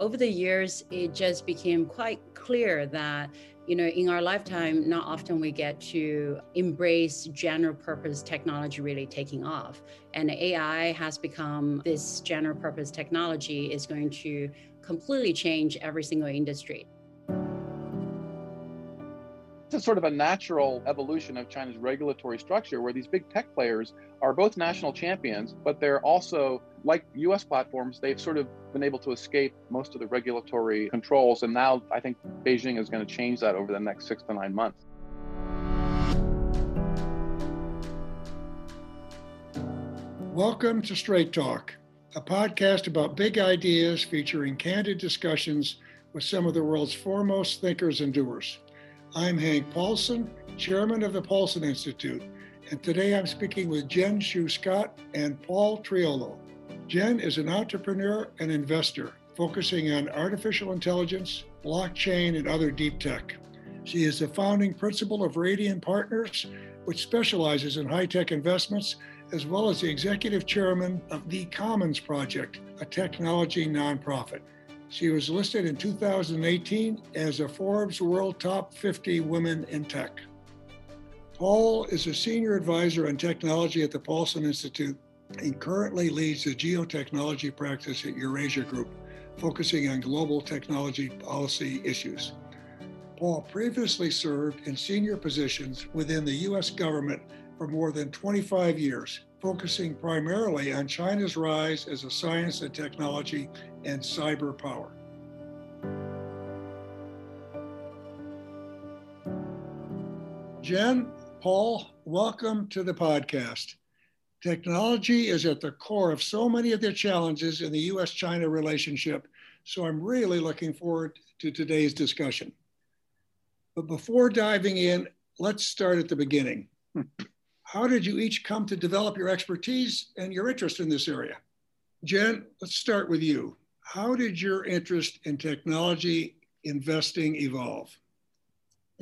over the years, it just became quite clear that you know in our lifetime not often we get to embrace general purpose technology really taking off. And ai has become this general purpose technology is going to completely change every single industry it's sort of a natural evolution of China's regulatory structure where these big tech players are both national champions, but they're also, like US platforms, they've sort of been able to escape most of the regulatory controls. And now I think Beijing is going to change that over the next six to nine months. Welcome to Straight Talk, a podcast about big ideas featuring candid discussions with some of the world's foremost thinkers and doers. I'm Hank Paulson, chairman of the Paulson Institute, and today I'm speaking with Jen Zhu Scott and Paul Triolo. Jen is an entrepreneur and investor focusing on artificial intelligence, blockchain, and other deep tech. She is the founding principal of Radian Partners, which specializes in high tech investments, as well as the executive chairman of the Commons Project, a technology nonprofit. She was listed in 2018 as a Forbes World Top 50 Women in Tech. Paul is a senior advisor on technology at the Paulson Institute and currently leads the geotechnology practice at Eurasia Group, focusing on global technology policy issues. Paul previously served in senior positions within the U.S. government for more than 25 years, focusing primarily on China's rise as a science and technology and cyber power. Jen, Paul, welcome to the podcast. Technology is at the core of so many of the challenges in the US China relationship, so I'm really looking forward to today's discussion. But before diving in, let's start at the beginning. How did you each come to develop your expertise and your interest in this area? Jen, let's start with you. How did your interest in technology investing evolve?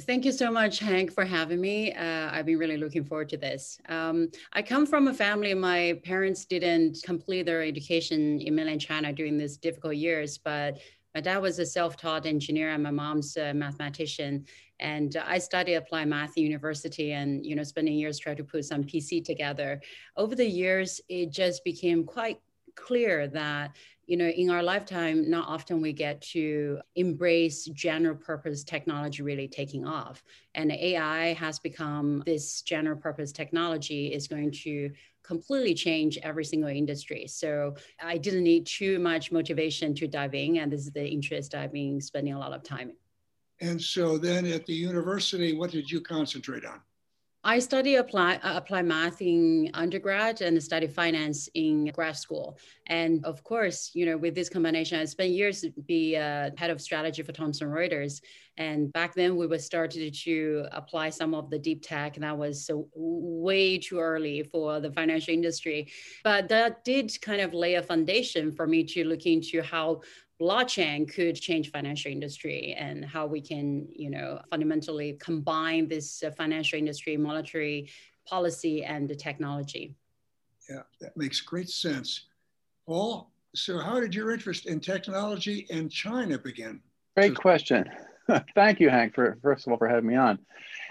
Thank you so much, Hank, for having me. Uh, I've been really looking forward to this. Um, I come from a family, my parents didn't complete their education in mainland China during these difficult years, but my dad was a self-taught engineer and my mom's a mathematician. And I studied applied math at university and, you know, spending years trying to put some PC together. Over the years, it just became quite clear that you know in our lifetime not often we get to embrace general purpose technology really taking off. And ai has become this general purpose technology is going to completely change every single industry. So i didn't need too much motivation to dive in and this is the interest i've been spending a lot of time in. And so then at the university, what did you concentrate on? I study apply uh, apply math in undergrad and study finance in grad school. And of course, you know, with this combination, I spent years be uh, head of strategy for Thomson Reuters. And back then, we were started to apply some of the deep tech, and that was so way too early for the financial industry. But that did kind of lay a foundation for me to look into how blockchain could change financial industry and how we can you know fundamentally combine this uh, financial industry monetary policy and the technology. Yeah that makes great sense. Paul so how did your interest in technology and china begin? Great question. Thank you hank for first of all for having me on.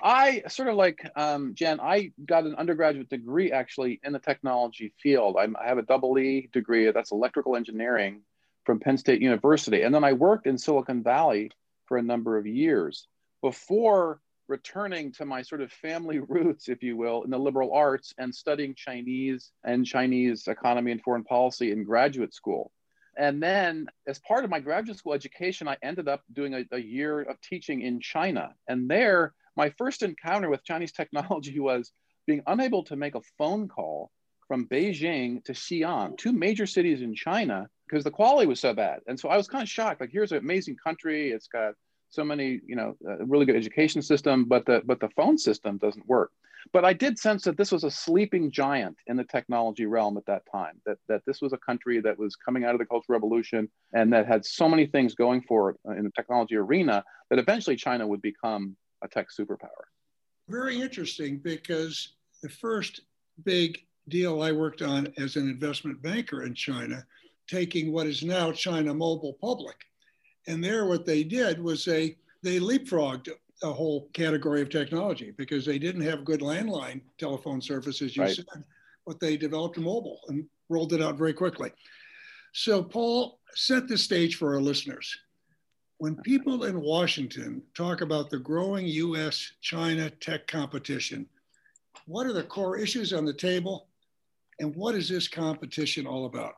I sort of like um, jen i got an undergraduate degree actually in the technology field. I'm, i have a double e degree that's electrical engineering from Penn State University. And then I worked in Silicon Valley for a number of years before returning to my sort of family roots, if you will, in the liberal arts and studying Chinese and Chinese economy and foreign policy in graduate school. And then, as part of my graduate school education, I ended up doing a, a year of teaching in China. And there, my first encounter with Chinese technology was being unable to make a phone call from Beijing to Xi'an, two major cities in China, because the quality was so bad. And so I was kind of shocked. Like, here's an amazing country. It's got so many, you know, a really good education system, but the but the phone system doesn't work. But I did sense that this was a sleeping giant in the technology realm at that time. That that this was a country that was coming out of the Cultural Revolution and that had so many things going for it in the technology arena that eventually China would become a tech superpower. Very interesting because the first big deal I worked on as an investment banker in China taking what is now China Mobile public. And there, what they did was they they leapfrogged a whole category of technology because they didn't have good landline telephone service, as you right. said, but they developed mobile and rolled it out very quickly. So, Paul, set the stage for our listeners. When people in Washington talk about the growing US China tech competition, what are the core issues on the table? And what is this competition all about?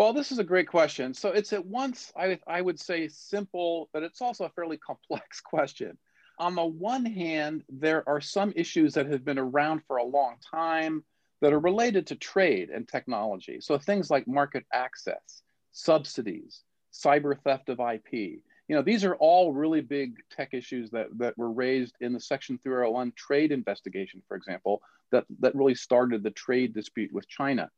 Well, this is a great question. So it's at once, I, I would say, simple, but it's also a fairly complex question. On the one hand, there are some issues that have been around for a long time that are related to trade and technology. So things like market access, subsidies, cyber theft of IP. You know, these are all really big tech issues that, that were raised in the Section 301 trade investigation, for example, that, that really started the trade dispute with China.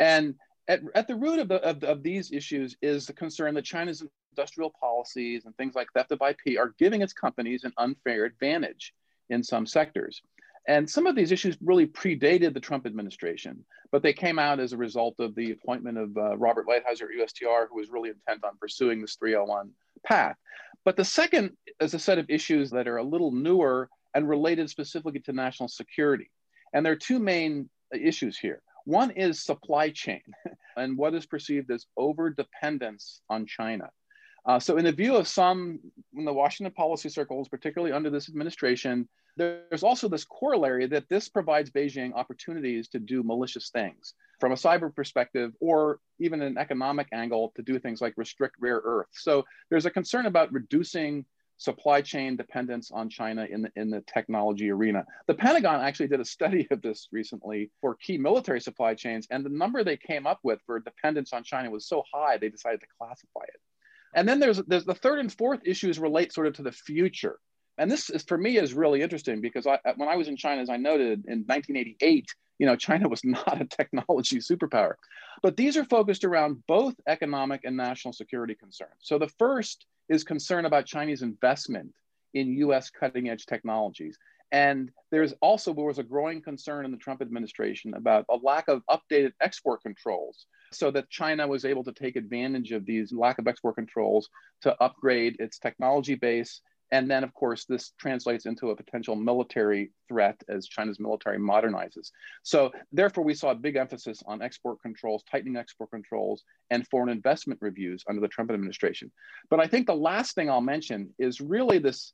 And at, at the root of, the, of, of these issues is the concern that China's industrial policies and things like theft of IP are giving its companies an unfair advantage in some sectors. And some of these issues really predated the Trump administration, but they came out as a result of the appointment of uh, Robert Lighthizer at USTR, who was really intent on pursuing this 301 path. But the second is a set of issues that are a little newer and related specifically to national security. And there are two main issues here. One is supply chain and what is perceived as over dependence on China. Uh, so, in the view of some in the Washington policy circles, particularly under this administration, there's also this corollary that this provides Beijing opportunities to do malicious things from a cyber perspective or even an economic angle to do things like restrict rare earth. So, there's a concern about reducing supply chain dependence on China in the, in the technology arena. The Pentagon actually did a study of this recently for key military supply chains, and the number they came up with for dependence on China was so high they decided to classify it. And then there's, there's the third and fourth issues relate sort of to the future. And this is for me is really interesting because I, when I was in China, as I noted in 1988, you know, China was not a technology superpower. But these are focused around both economic and national security concerns. So the first is concern about Chinese investment in US cutting edge technologies. And there's also there was a growing concern in the Trump administration about a lack of updated export controls so that China was able to take advantage of these lack of export controls to upgrade its technology base and then, of course, this translates into a potential military threat as China's military modernizes. So, therefore, we saw a big emphasis on export controls, tightening export controls, and foreign investment reviews under the Trump administration. But I think the last thing I'll mention is really this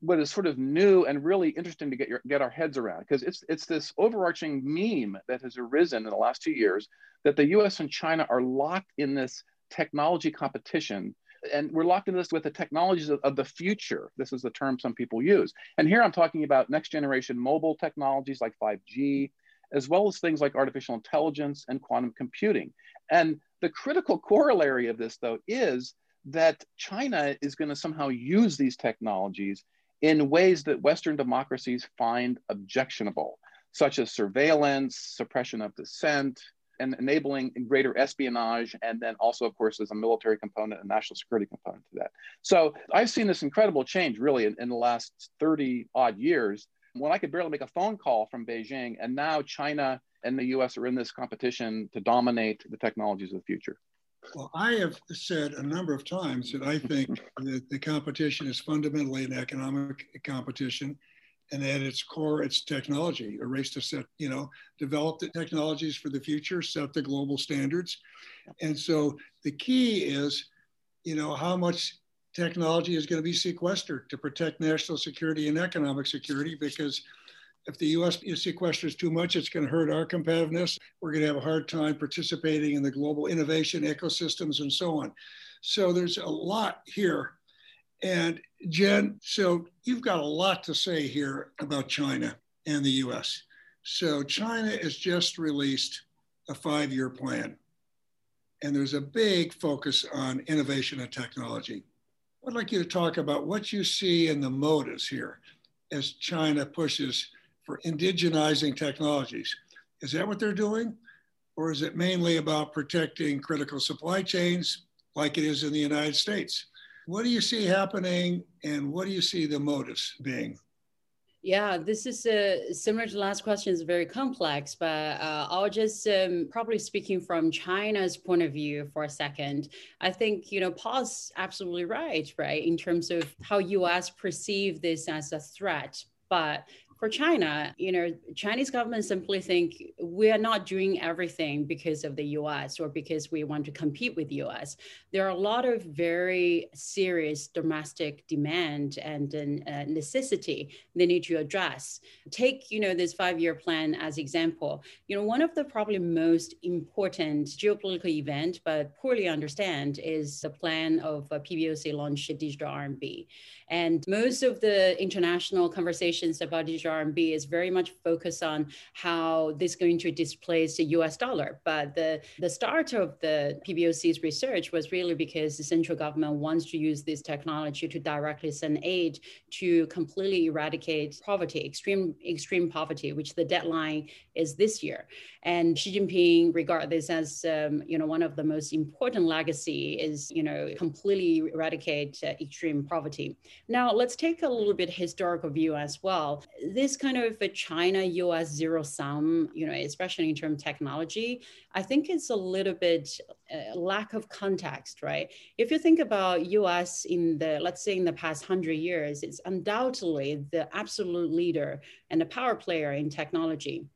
what is sort of new and really interesting to get your, get our heads around because it's it's this overarching meme that has arisen in the last two years that the U.S. and China are locked in this technology competition and we're locked into this with the technologies of, of, the future. This is the term some people use. And here I'm talking about next generation mobile technologies like 5G, as well as things like artificial intelligence and quantum computing. And the critical corollary of this, though, is that China is going to somehow use these technologies in ways that Western democracies find objectionable, such as surveillance, suppression of dissent, and enabling greater espionage. And then also, of course, there's a military component and national security component to that. So I've seen this incredible change really in, in the last 30 odd years when I could barely make a phone call from Beijing. And now China and the US are in this competition to dominate the technologies of the future. Well, I have said a number of times that I think that the competition is fundamentally an economic competition and at its core, it's technology, a race to set, you know, develop the technologies for the future, set the global standards. And so the key is, you know, how much technology is going to be sequestered to protect national security and economic security because if the US sequesters too much, it's going to hurt our competitiveness. We're going to have a hard time participating in the global innovation ecosystems and so on. So there's a lot here and Jen, so you've got a lot to say here about China and the US. So China has just released a five year plan, and there's a big focus on innovation and technology. I'd like you to talk about what you see in the motives here as China pushes for indigenizing technologies. Is that what they're doing? Or is it mainly about protecting critical supply chains like it is in the United States? What do you see happening and what do you see the motives being? Yeah, this is uh, similar to last question. It's very complex, but uh, I'll just um, probably speaking from China's point of view for a second. I think you know Paul's absolutely right, right, in terms of how U.S. perceive this as a threat. But for China, you know, Chinese government simply think we are not doing everything because of the US or because we want to compete with US. There are a lot of very serious domestic demand and uh, necessity they need to address. Take, you know, this five-year plan as example. You know, one of the probably most important geopolitical event, but poorly understand, is the plan of a PBOC launch digital RMB. And most of the international conversations about digital RMB is very much focused on how this is going to displace the US dollar. But the, the start of the PBOC's research was really because the central government wants to use this technology to directly send aid to completely eradicate poverty, extreme, extreme poverty, which the deadline is this year. And Xi Jinping regard this as, um, you know, one of the most important legacy is, you know, completely eradicate uh, extreme poverty. Now, let's take a little bit historical view as well. This kind of a China-US zero sum, you know, especially in terms of technology, I think it's a little bit uh, lack of context, right? If you think about US in the, let's say in the past 100 years, it's undoubtedly the absolute leader and the power player in technology.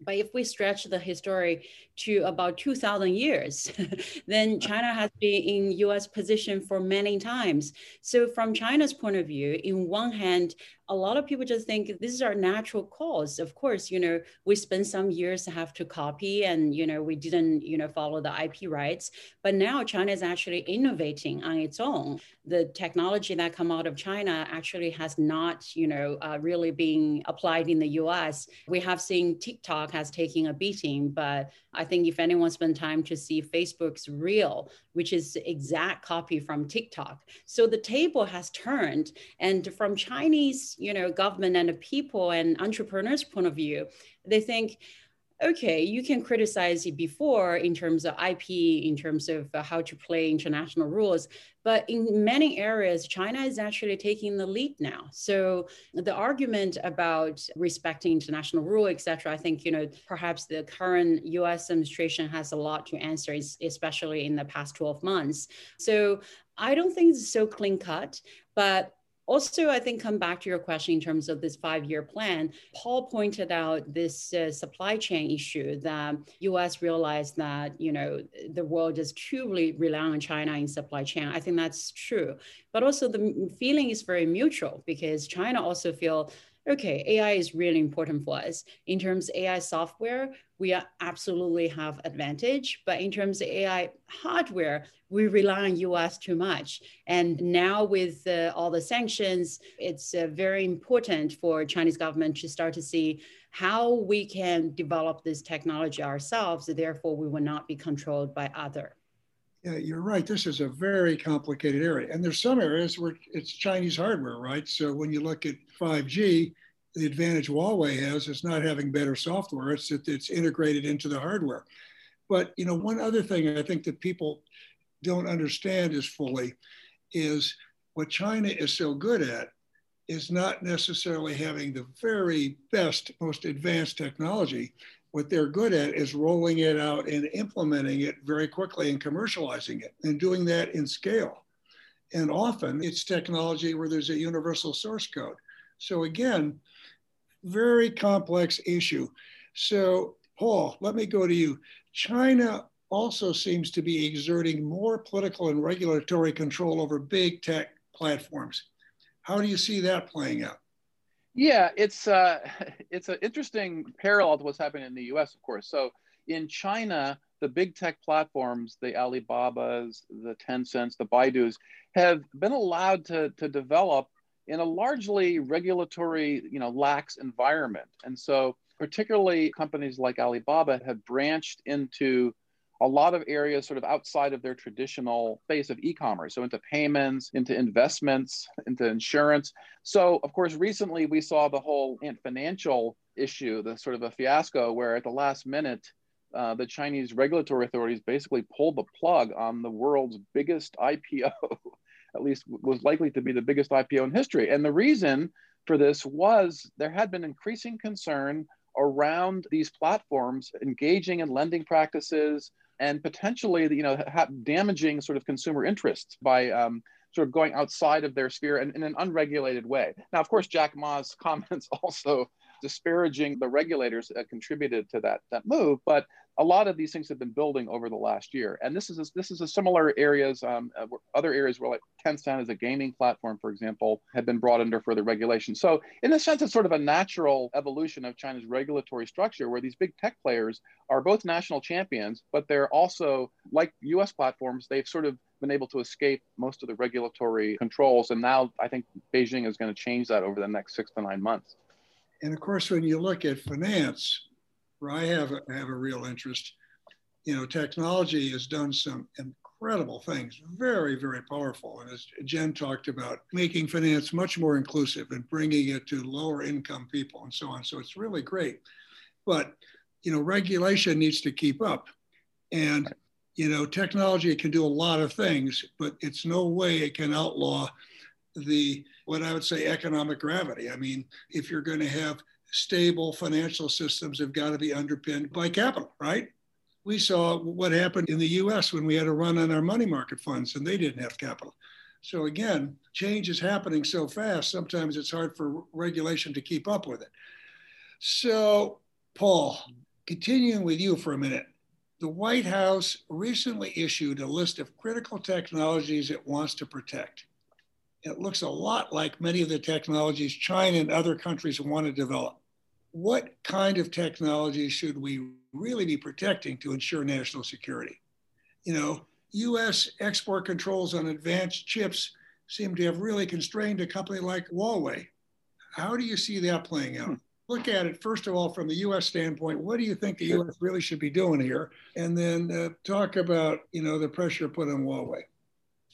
But if we stretch the history to about 2000 years, then uh-huh. China has been in US position for many times. So from China's point of view, in one hand, a lot of people just think this is our natural cause. Of course, you know, we spent some years have to copy and, you know, we didn't, you know, follow the IP rights. But now China is actually innovating on its own. The technology that come out of China actually has not, you know, uh, really being applied in the US. We have seen TikTok has taken a beating, but I think if anyone spent time to see Facebook's Reel, which is exact copy from TikTok. So the table has turned. And from Chinese you know government and the people and entrepreneurs point of view they think okay you can criticize it before in terms of ip in terms of uh, how to play international rules but in many areas china is actually taking the lead now. So the argument about respecting international rule etc i think you know perhaps the current us administration has a lot to answer especially in the past 12 months. So i don't think it's so clean cut but also, I think come back to your question in terms of this five-year plan. Paul pointed out this uh, supply chain issue that U.S. realized that you know the world is truly relying on China in supply chain. I think that's true, but also the feeling is very mutual because China also feel okay, AI is really important for us. In terms of AI software, we absolutely have advantage, but in terms of AI hardware, we rely on US too much. And now with uh, all the sanctions, it's uh, very important for Chinese government to start to see how we can develop this technology ourselves. Therefore, we will not be controlled by other. Yeah, you're right. This is a very complicated area. And there's some areas where it's Chinese hardware, right? So when you look at 5G, the advantage Huawei has is not having better software. It's that it's integrated into the hardware. But you know, one other thing I think that people don't understand as fully is what China is so good at is not necessarily having the very best, most advanced technology. What they're good at is rolling it out and implementing it very quickly and commercializing it and doing that in scale. And often it's technology where there's a universal source code. So again, very complex issue. So, Paul, let me go to you. China also seems to be exerting more political and regulatory control over big tech platforms. How do you see that playing out? Yeah, it's uh, it's an interesting parallel to what's happening in the U.S. Of course. So in China, the big tech platforms, the Alibabas, the Tencents, the Baidu's, have been allowed to to develop in a largely regulatory, you know, lax environment. And so particularly companies like Alibaba have branched into a lot of areas sort of outside of their traditional space of e-commerce so into payments into investments into insurance so of course recently we saw the whole financial issue the sort of a fiasco where at the last minute uh, the chinese regulatory authorities basically pulled the plug on the world's biggest ipo at least was likely to be the biggest IPO in history. And the reason for this was there had been increasing concern around these platforms engaging in lending practices and potentially, you know, damaging sort of consumer interests by um, sort of going outside of their sphere and in an unregulated way. Now, of course, Jack Ma's comments also disparaging the regulators that contributed to that that move, but a lot of these things have been building over the last year, and this is a, this is a similar areas. Um, uh, other areas where like Tencent as a gaming platform, for example, have been brought under further regulation. So, in a sense, it's sort of a natural evolution of China's regulatory structure, where these big tech players are both national champions, but they're also like U.S. platforms. They've sort of been able to escape most of the regulatory controls, and now I think Beijing is going to change that over the next six to nine months. And of course, when you look at finance, where I have a, have a real interest, you know, technology has done some incredible things, very, very powerful. And as Jen talked about, making finance much more inclusive and bringing it to lower income people and so on. So it's really great. But, you know, regulation needs to keep up. And, you know, technology can do a lot of things, but it's no way it can outlaw the what I would say economic gravity. I mean, if you're going to have stable financial systems, have got to be underpinned by capital, right? We saw what happened in the US when we had a run on our money market funds and they didn't have capital. So again, change is happening so fast, sometimes it's hard for regulation to keep up with it. So, Paul, continuing with you for a minute. The White House recently issued a list of critical technologies it wants to protect it looks a lot like many of the technologies China and other countries want to develop. What kind of technology should we really be protecting to ensure national security? You know, US export controls on advanced chips seem to have really constrained a company like Huawei. How do you see that playing out? Hmm. Look at it, first of all, from the US standpoint, what do you think the US really should be doing here? And then uh, talk about, you know, the pressure put on Huawei.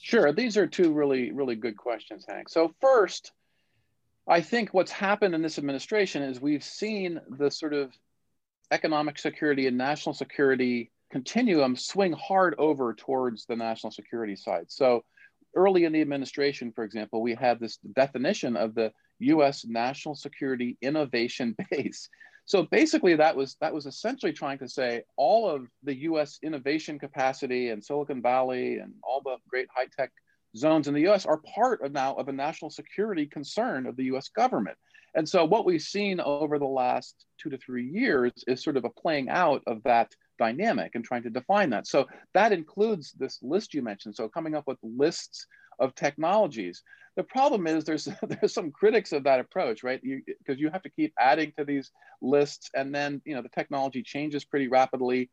Sure. These are two really, really good questions, Hank. So, first, I think what's happened in this administration is we've seen the sort of economic security and national security continuum swing hard over towards the national security side. So, early in the administration, for example, we had this definition of the US national security innovation base. So basically, that was that was essentially trying to say all of the U.S. innovation capacity and Silicon Valley and all the great high tech zones in the U.S. are part of now of a national security concern of the U.S. government. And so what we've seen over the last two to three years is sort of a playing out of that dynamic and trying to define that. So that includes this list you mentioned. So coming up with lists of technologies. The problem is there's there's some critics of that approach, right? Because you, you have to keep adding to these lists, and then you know the technology changes pretty rapidly.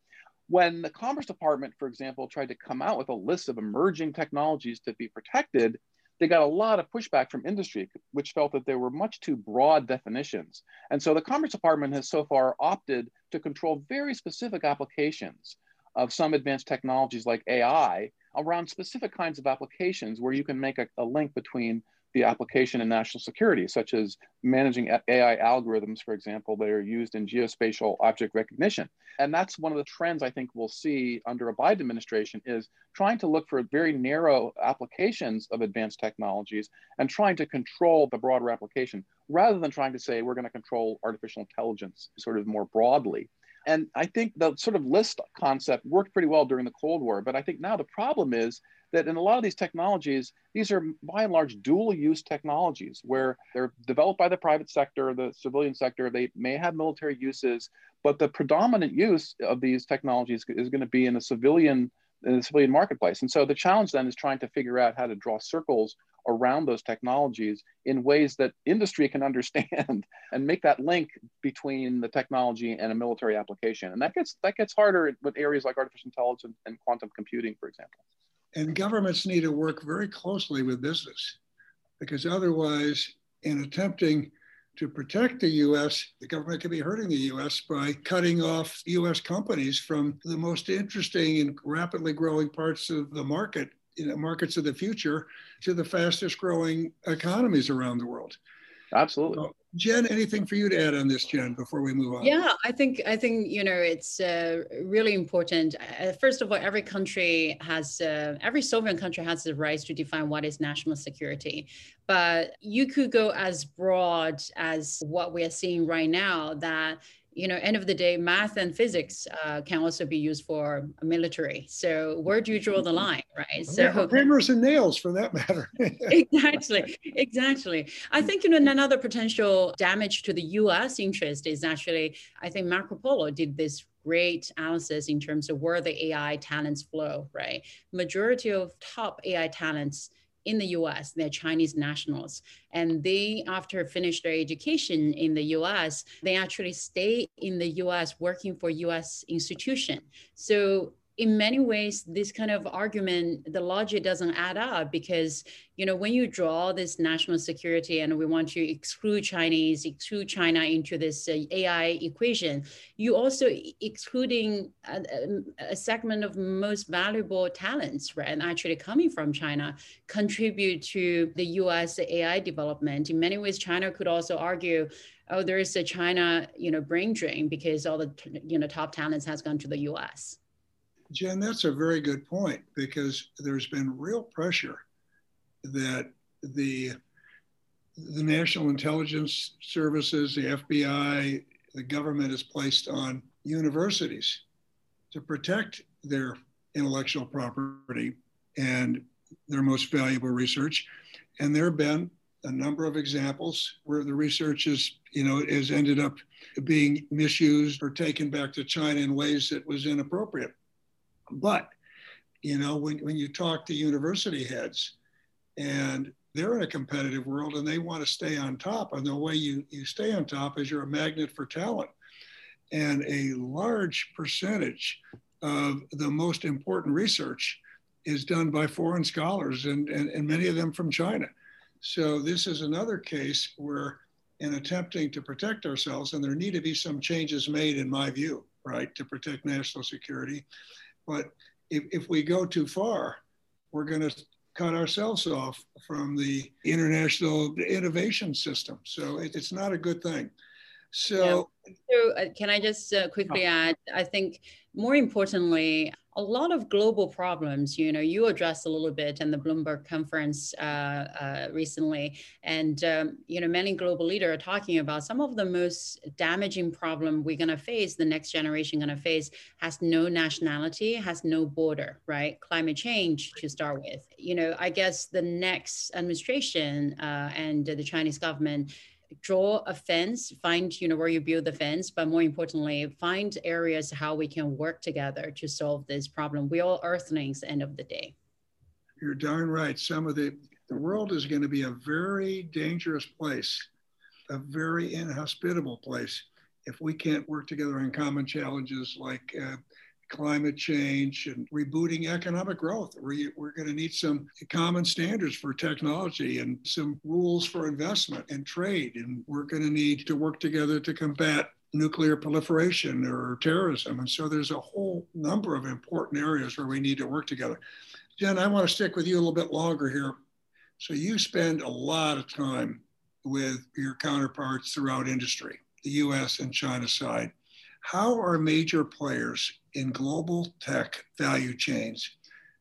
When the Commerce Department, for example, tried to come out with a list of emerging technologies to be protected, they got a lot of pushback from industry, which felt that there were much too broad definitions. And so the Commerce Department has so far opted to control very specific applications of some advanced technologies like AI around specific kinds of applications where you can make a, a link between the application and national security, such as managing AI algorithms, for example, that are used in geospatial object recognition. And that's one of the trends I think we'll see under a Biden administration is trying to look for very narrow applications of advanced technologies and trying to control the broader application rather than trying to say we're going to control artificial intelligence sort of more broadly. And I think the sort of list concept worked pretty well during the Cold War. But I think now the problem is that in a lot of these technologies, these are by and large dual use technologies where they're developed by the private sector, the civilian sector. They may have military uses, but the predominant use of these technologies is going to be in the civilian in the civilian marketplace. And so the challenge then is trying to figure out how to draw circles around those technologies in ways that industry can understand and make that link between the technology and a military application. And that gets that gets harder with areas like artificial intelligence and quantum computing, for example. And governments need to work very closely with business because otherwise, in attempting to protect the US, the government could be hurting the US by cutting off US companies from the most interesting and rapidly growing parts of the market you know, markets of the future to the fastest growing economies around the world. Absolutely. So Jen, anything for you to add on this, Jen, before we move on? Yeah, I think I think you know it's uh, really important. Uh, first of all, every country has uh, every sovereign country has the right to define what is national security, but you could go as broad as what we are seeing right now that you know, end of the day, math and physics uh, can also be used for military. So where do you draw the line, right? So yeah, hammers and nails, for that matter. exactly, exactly. I think you know another potential damage to the U.S. interest is actually, I think MacroPolo did this great analysis in terms of where the AI talents flow, right? Majority of top AI talents in the US, they're Chinese nationals. And they, after finish their education in the US, they actually stay in the US working for US institution. So in many ways this kind of argument the logic doesn't add up because you know when you draw this national security and we want to exclude chinese exclude china into this uh, ai equation you also excluding a, a, segment of most valuable talents right and actually coming from china contribute to the us ai development. In many ways china could also argue oh there is a china you know brain drain because all the you know top talents has gone to the us Jen, that's a very good point because there's been real pressure that the the national intelligence services, the FBI, the government has placed on universities to protect their intellectual property and their most valuable research. And there have been a number of examples where the research is, you know, has ended up being misused or taken back to China in ways that was inappropriate. But, you know, when, when you talk to university heads and they're in a competitive world and they want to stay on top, and the way you, you stay on top is you're a magnet for talent. And a large percentage of the most important research is done by foreign scholars and, and, and many of them from China. So this is another case where in attempting to protect ourselves, and there need to be some changes made in my view, right, to protect national security, but if, if we go too far, we're going to cut ourselves off from the international innovation system. So it, it's not a good thing. So, yeah. so uh, can I just uh, quickly oh. add? I think more importantly, a lot of global problems, you know, you addressed a little bit in the Bloomberg conference uh, uh, recently, and um, you know, many global leaders are talking about some of the most damaging problem we're going to face, the next generation going to face, has no nationality, has no border, right? Climate change to start with. You know, I guess the next administration uh, and the Chinese government draw a fence, find you know where you build the fence, but more importantly, find areas how we can work together to solve this problem. We all Earthlings, end of the day. You're darn right. Some of the the world is going to be a very dangerous place, a very inhospitable place if we can't work together on common challenges like uh, climate change and rebooting economic growth. We, we're going to need some common standards for technology and some rules for investment and trade. And we're going to need to work together to combat nuclear proliferation or terrorism. And so there's a whole number of important areas where we need to work together. Jen, I want to stick with you a little bit longer here. So you spend a lot of time with your counterparts throughout industry, the US and China side. How are major players in global tech value chains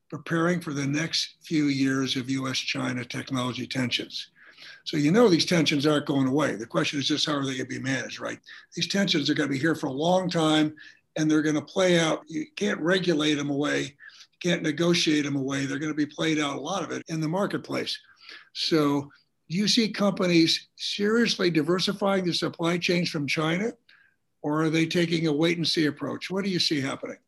preparing for the next few years of US China technology tensions? So you know these tensions aren't going away. The question is just how are they going to be managed, right? These tensions are going to be here for a long time and they're going to play out. You can't regulate them away, you can't negotiate them away. They're going to be played out a lot of it in the marketplace. So do you see companies seriously diversifying the supply chains from China? Or are they taking a wait and see approach? What do you see happening?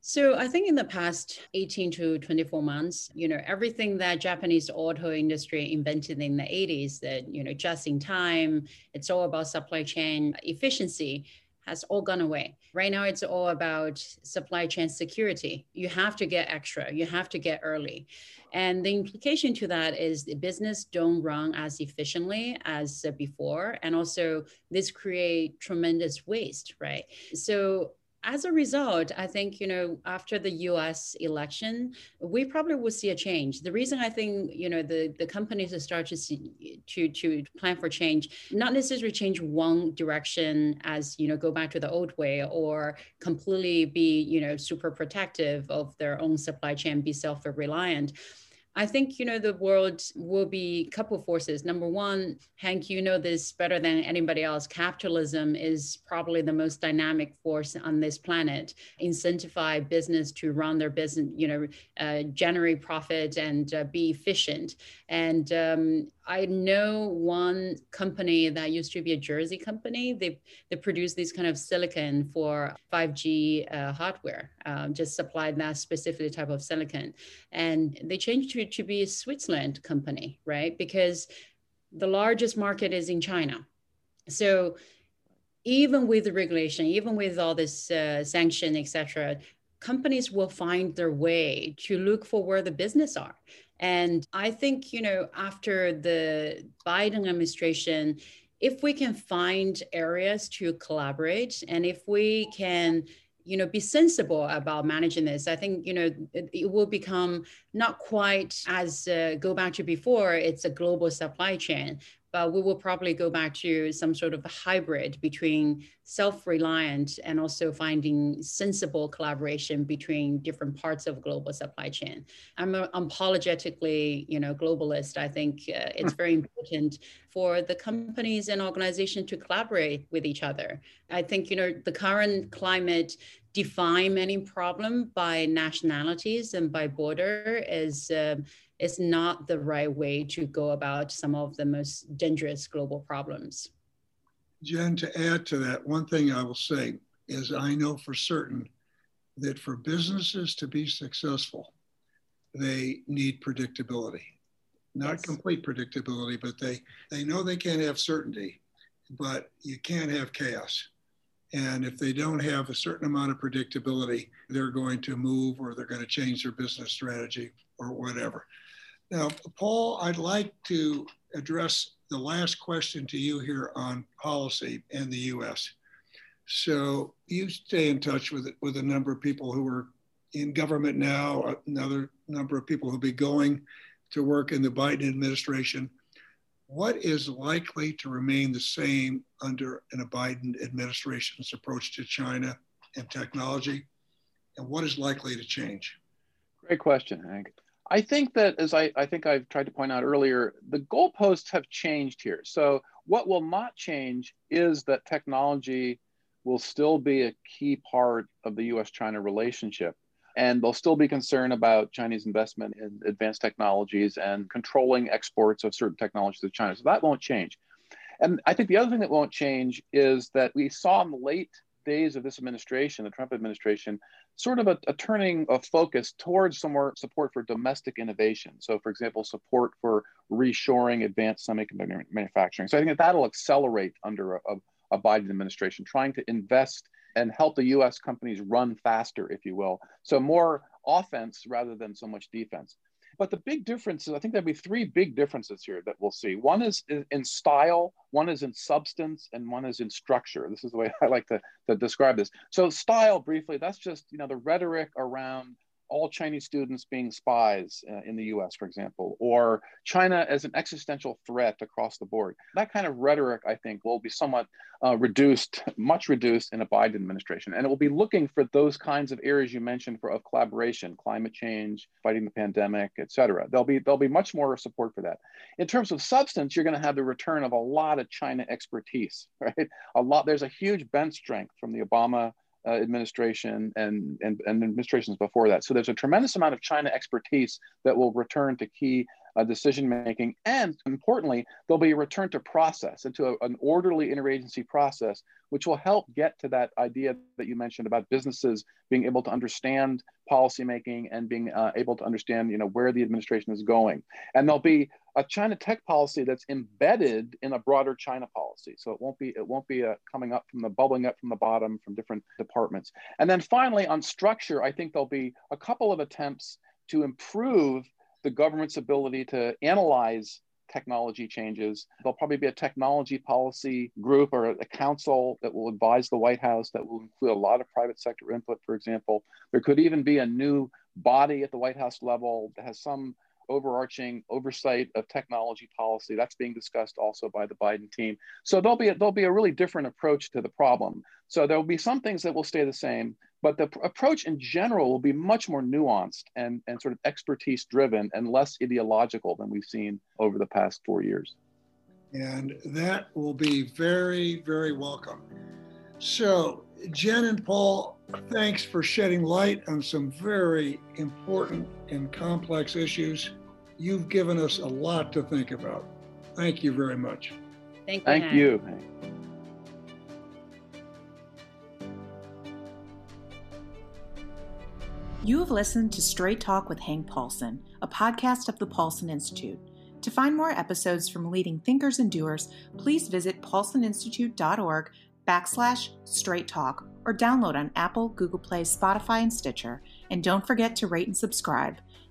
So I think in the past 18 to 24 months, you know, everything that Japanese auto industry invented in the 80s that, you know, just in time, it's all about supply chain efficiency has all gone away. Right now, it's all about supply chain security. You have to get extra, you have to get early. And the implication to that is the business don't run as efficiently as before. And also this create tremendous waste, right? So as a result, I think, you know, after the US election, we probably will see a change. The reason I think, you know, the, the companies start to see to to plan for change, not necessarily change one direction as, you know, go back to the old way or completely be, you know, super protective of their own supply chain, be self-reliant I think, you know, the world will be couple forces. Number one, Hank, you know this better than anybody else. Capitalism is probably the most dynamic force on this planet. Incentivize business to run their business, you know, uh, generate profit and uh, be efficient. And um, I know one company that used to be a Jersey company. They they produce these kind of silicon for 5G uh, hardware. Um, just supplied that specific type of silicon, and they changed to to be a Switzerland company, right? Because the largest market is in China. So even with the regulation, even with all this uh, sanction, etc., companies will find their way to look for where the business are. And I think, you know, after the Biden administration, if we can find areas to collaborate and if we can you know be sensible about managing this i think you know it, it will become not quite as uh, go back to before it's a global supply chain but we will probably go back to some sort of a hybrid between self-reliant and also finding sensible collaboration between different parts of global supply chain. I'm unapologetically, you know, globalist. I think uh, it's very important for the companies and organizations to collaborate with each other. I think, you know, the current climate define many problem by nationalities and by border is uh, is not the right way to go about some of the most dangerous global problems. Jen, to add to that, one thing I will say is I know for certain that for businesses to be successful, they need predictability. Not yes. complete predictability, but they, they know they can't have certainty, but you can't have chaos. And if they don't have a certain amount of predictability, they're going to move or they're going to change their business strategy or whatever. Now, Paul, I'd like to address the last question to you here on policy in the US. So you stay in touch with, with a number of people who are in government now, another number of people who'll be going to work in the Biden administration. What is likely to remain the same under a Biden administration's approach to China and technology? And what is likely to change? Great question, Hank. I think that, as I, I think I've tried to point out earlier, the goalposts have changed here. So, what will not change is that technology will still be a key part of the US China relationship. And they'll still be concerned about Chinese investment in advanced technologies and controlling exports of certain technologies to China. So, that won't change. And I think the other thing that won't change is that we saw in the late days of this administration, the Trump administration, sort of a, a, turning of focus towards some more support for domestic innovation. So, for example, support for reshoring advanced semiconductor manufacturing. So, I think that that'll accelerate under a, a Biden administration, trying to invest and help the US companies run faster, if you will. So, more offense rather than so much defense. But the big differences, I think there'll be three big differences here that we'll see. One is in style, one is in substance, and one is in structure. This is the way I like to, to describe this. So style, briefly, that's just you know the rhetoric around all Chinese students being spies uh, in the US, for example, or China as an existential threat across the board. That kind of rhetoric, I think, will be somewhat uh, reduced, much reduced in a Biden administration. And it will be looking for those kinds of areas you mentioned for of collaboration, climate change, fighting the pandemic, et cetera. There'll be, there'll be much more support for that. In terms of substance, you're going to have the return of a lot of China expertise, right? A lot, there's a huge bench strength from the Obama uh, administration and, and, and administrations before that. So there's a tremendous amount of China expertise that will return to key uh, decision making. And importantly, there'll be a return to process, into a, an orderly interagency process, which will help get to that idea that you mentioned about businesses being able to understand policymaking and being uh, able to understand you know, where the administration is going. And there'll be a China tech policy that's embedded in a broader China policy. So it won't be it won't be a coming up from the bubbling up from the bottom from different departments. And then finally on structure, I think there'll be a couple of attempts to improve the government's ability to analyze technology changes. There'll probably be a technology policy group or a council that will advise the White House that will include a lot of private sector input, for example. There could even be a new body at the White House level that has some overarching oversight of technology policy. That's being discussed also by the Biden team. So there'll be a, there'll be a really different approach to the problem. So there will be some things that will stay the same, but the pr- approach in general will be much more nuanced and, and sort of expertise driven and less ideological than we've seen over the past four years. And that will be very, very welcome. So, Jen and Paul, thanks for shedding light on some very important and complex issues. You've given us a lot to think about. Thank you very much. Thank you. Thank Hank. you. You have listened to Straight Talk with Hank Paulson, a podcast of the Paulson Institute. To find more episodes from leading thinkers and doers, please visit paulsoninstitute.org backslash straight talk or download on Apple, Google Play, Spotify, and Stitcher. And don't forget to rate and subscribe.